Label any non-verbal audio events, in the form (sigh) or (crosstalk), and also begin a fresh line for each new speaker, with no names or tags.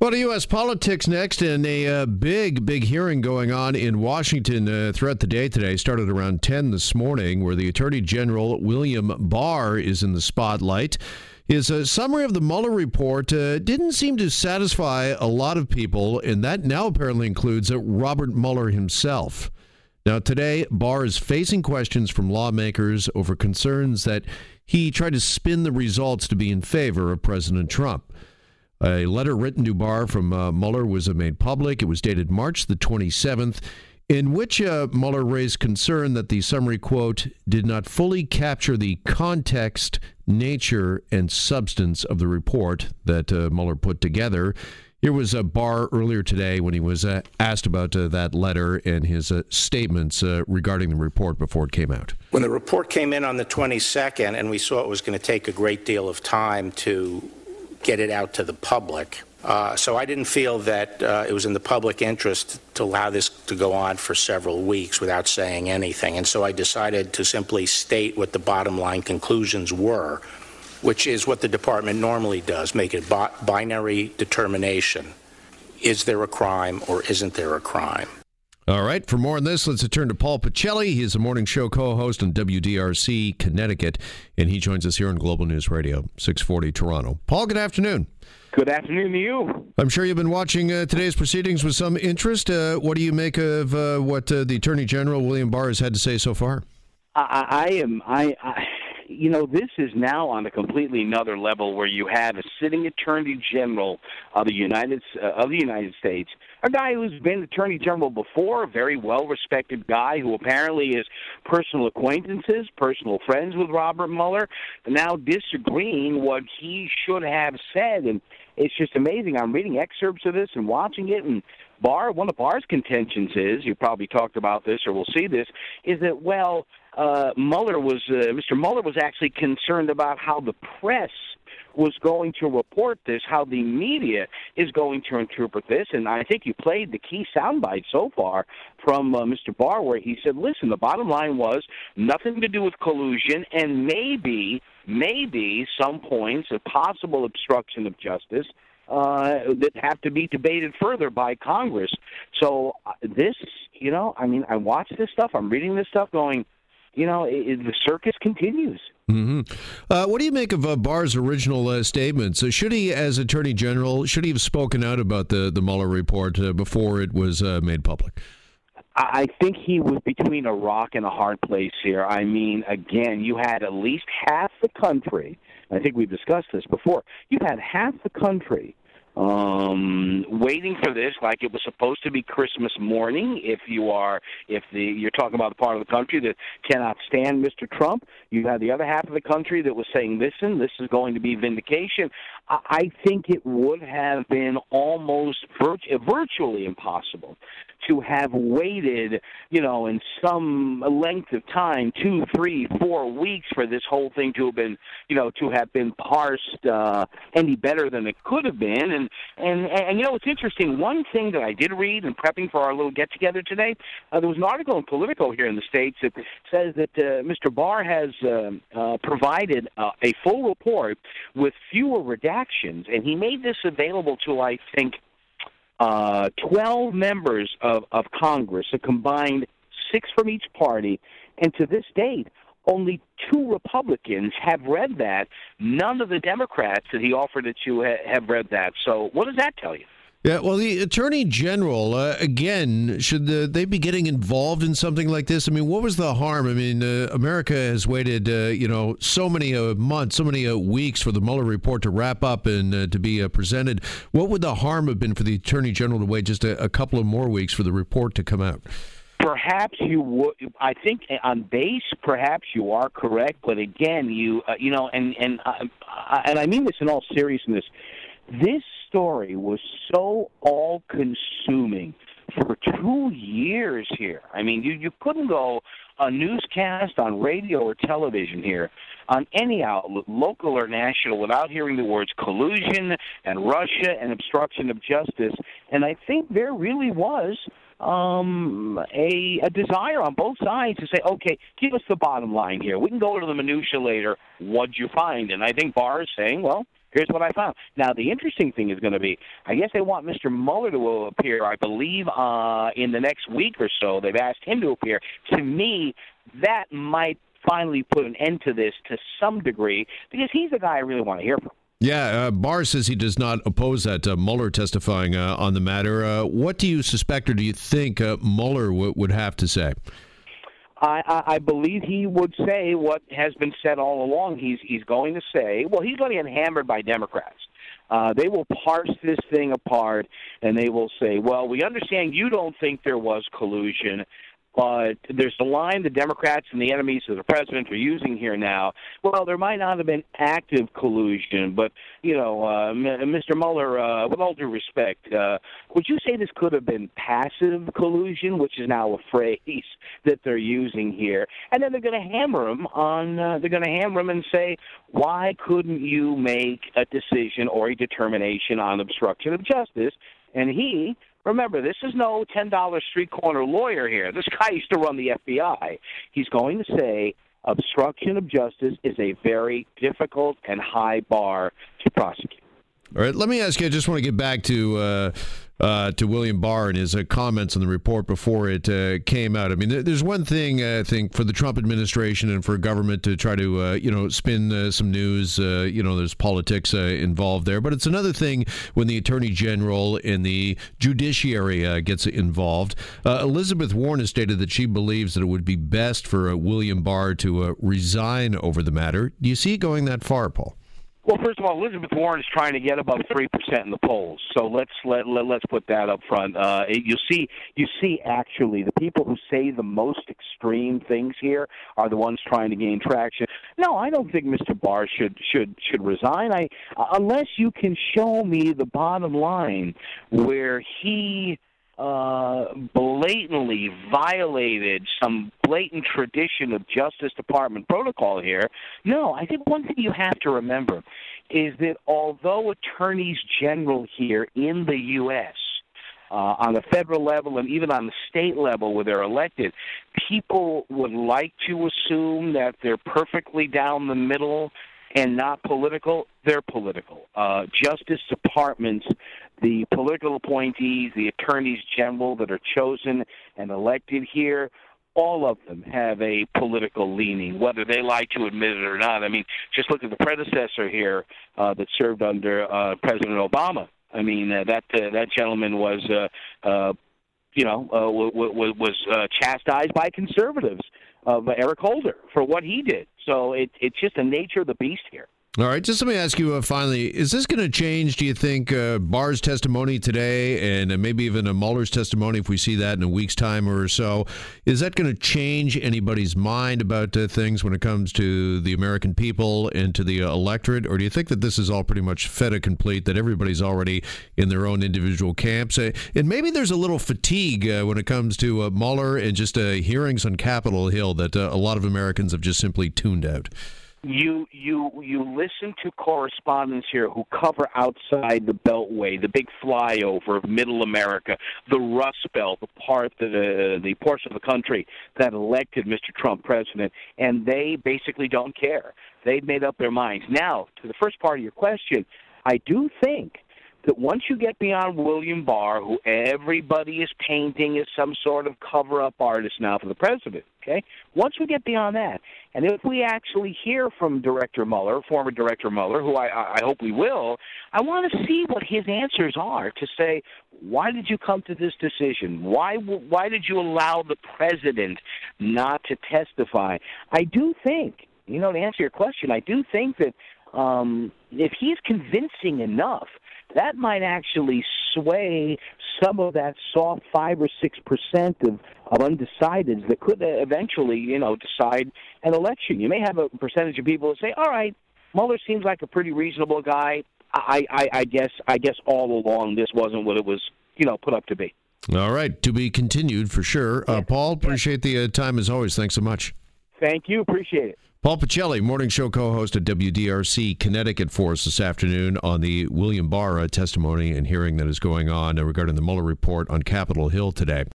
Well, to U.S. politics next, and a uh, big, big hearing going on in Washington uh, throughout the day today. Started around 10 this morning, where the Attorney General William Barr is in the spotlight. His uh, summary of the Mueller report uh, didn't seem to satisfy a lot of people, and that now apparently includes uh, Robert Mueller himself. Now, today, Barr is facing questions from lawmakers over concerns that he tried to spin the results to be in favor of President Trump. A letter written to Barr from uh, Mueller was uh, made public. It was dated March the 27th, in which uh, Mueller raised concern that the summary quote did not fully capture the context, nature, and substance of the report that uh, Mueller put together. Here was a Barr earlier today when he was uh, asked about uh, that letter and his uh, statements uh, regarding the report before it came out.
When the report came in on the 22nd and we saw it was going to take a great deal of time to get it out to the public. Uh, so I didn't feel that uh, it was in the public interest to allow this to go on for several weeks without saying anything. And so I decided to simply state what the bottom line conclusions were, which is what the department normally does make a bi- binary determination. Is there a crime or isn't there a crime?
All right. For more on this, let's turn to Paul Pacelli. He's a morning show co-host on WDRC Connecticut, and he joins us here on Global News Radio, 640 Toronto. Paul, good afternoon.
Good afternoon to you.
I'm sure you've been watching uh, today's proceedings with some interest. Uh, what do you make of uh, what uh, the Attorney General William Barr has had to say so far?
I, I am. I, I, you know, this is now on a completely another level where you have a sitting Attorney General of the United uh, of the United States a guy who's been attorney general before, a very well respected guy who apparently is personal acquaintances, personal friends with Robert Mueller, now disagreeing what he should have said. And it's just amazing. I'm reading excerpts of this and watching it, and Barr, one of Barr's contentions is, you probably talked about this or we'll see this, is that, well, uh, Mueller was, uh, Mr. Mueller was actually concerned about how the press was going to report this, how the media is going to interpret this. And I think you played the key soundbite so far from uh, Mr. Barr, where he said, listen, the bottom line was nothing to do with collusion and maybe, maybe some points of possible obstruction of justice. Uh, that have to be debated further by Congress. So uh, this, you know, I mean, I watch this stuff. I'm reading this stuff, going, you know, it, it, the circus continues.
Mm-hmm. Uh, what do you make of uh, Barr's original uh, statements? Should he, as Attorney General, should he have spoken out about the the Mueller report uh, before it was uh, made public?
I think he was between a rock and a hard place here. I mean, again, you had at least half the country. I think we've discussed this before. You had half the country um, waiting for this like it was supposed to be Christmas morning. If you are, if the you're talking about the part of the country that cannot stand Mr. Trump, you have the other half of the country that was saying, "Listen, this is going to be vindication." I I think it would have been almost virtually impossible to have waited, you know, in some length of time, two, three, four weeks for this whole thing to have been, you know, to have been parsed uh, any better than it could have been. And and and you know, it's interesting. One thing that I did read in prepping for our little get together today, uh, there was an article in Politico here in the states that says that uh, Mr. Barr has uh, uh, provided uh, a full report with fewer redactions, and he made this available to, I think uh, 12 members of, of Congress, a combined six from each party, and to this date, only two Republicans have read that. None of the Democrats that he offered it to have read that. So, what does that tell you?
Yeah, well, the attorney general uh, again should the, they be getting involved in something like this? I mean, what was the harm? I mean, uh, America has waited, uh, you know, so many uh, months, so many uh, weeks for the Mueller report to wrap up and uh, to be presented. What would the harm have been for the attorney general to wait just a, a couple of more weeks for the report to come out?
perhaps you would i think on base perhaps you are correct but again you you know and and and i mean this in all seriousness this story was so all consuming for two years here. I mean, you, you couldn't go a newscast on radio or television here on any outlet, local or national, without hearing the words collusion and Russia and obstruction of justice. And I think there really was um, a, a desire on both sides to say, okay, give us the bottom line here. We can go to the minutia later. What'd you find? And I think Barr is saying, well, Here's what I found. Now, the interesting thing is going to be, I guess they want Mr. Mueller to appear, I believe, uh, in the next week or so. They've asked him to appear. To me, that might finally put an end to this to some degree because he's the guy I really want to hear from.
Yeah, uh, Barr says he does not oppose that uh, Mueller testifying uh, on the matter. Uh, what do you suspect or do you think uh, Mueller w- would have to say?
I, I, I believe he would say what has been said all along. He's he's going to say, well, he's going to get hammered by Democrats. Uh, they will parse this thing apart and they will say, well, we understand you don't think there was collusion, but there's the line the Democrats and the enemies of the president are using here now. Well, there might not have been active collusion, but you know, uh, Mr. Mueller, uh, with all due respect, uh, would you say this could have been passive collusion, which is now a phrase (laughs) that they're using here? And then they're going to hammer him on. Uh, they're going to hammer him and say, why couldn't you make a decision or a determination on obstruction of justice? And he Remember, this is no $10 street corner lawyer here. This guy used to run the FBI. He's going to say obstruction of justice is a very difficult and high bar to prosecute.
All right, let me ask you. I just want to get back to uh, uh, to William Barr and his uh, comments on the report before it uh, came out. I mean, there's one thing uh, I think for the Trump administration and for government to try to uh, you know spin uh, some news. you know, there's politics involved there, but it's another thing when the Attorney General and the judiciary gets involved. Elizabeth Warren has stated that she believes that it would be best for William Barr to resign over the matter. Do you see it going that far, Paul?
Well, first of all, Elizabeth Warren is trying to get above three percent in the polls, so let's let, let let's put that up front. Uh, you see, you see, actually, the people who say the most extreme things here are the ones trying to gain traction. No, I don't think Mr. Barr should should should resign. I unless you can show me the bottom line where he uh, blatantly violated some blatant tradition of Justice Department protocol here. No, I think one thing you have to remember is that although attorneys general here in the U.S. Uh, on the federal level and even on the state level where they're elected, people would like to assume that they're perfectly down the middle and not political, they're political. Uh, Justice departments, the political appointees, the attorneys general that are chosen and elected here, all of them have a political leaning, whether they like to admit it or not. I mean, just look at the predecessor here uh, that served under uh, President Obama. I mean, uh, that uh, that gentleman was, uh, uh, you know, uh, w- w- was uh, chastised by conservatives of Eric Holder for what he did. So it, it's just the nature of the beast here.
All right, just let me ask you uh, finally: Is this going to change? Do you think uh, Barr's testimony today, and uh, maybe even a Mueller's testimony, if we see that in a week's time or so, is that going to change anybody's mind about uh, things when it comes to the American people and to the uh, electorate, or do you think that this is all pretty much fait complete? That everybody's already in their own individual camps, uh, and maybe there's a little fatigue when it comes to Mueller and just hearings on Capitol Hill that a lot of Americans have just simply tuned out
you you you listen to correspondents here who cover outside the beltway, the big flyover of middle America, the Rust Belt, the part the the portion of the country that elected Mr. Trump president, and they basically don't care. They've made up their minds. Now, to the first part of your question, I do think that once you get beyond William Barr, who everybody is painting as some sort of cover up artist now for the president, okay? Once we get beyond that, and if we actually hear from Director Mueller, former Director Mueller, who I, I hope we will, I want to see what his answers are to say, why did you come to this decision? Why, why did you allow the president not to testify? I do think, you know, to answer your question, I do think that um, if he's convincing enough, that might actually sway some of that soft five or six percent of of undecideds that could eventually, you know, decide an election. You may have a percentage of people that say, "All right, Mueller seems like a pretty reasonable guy. I, I, I guess, I guess all along this wasn't what it was, you know, put up to be."
All right, to be continued for sure. Uh, Paul, appreciate the uh, time as always. Thanks so much.
Thank you. Appreciate it.
Paul Pacelli, morning show co-host at WDRC Connecticut for us this afternoon on the William Barr testimony and hearing that is going on regarding the Mueller report on Capitol Hill today.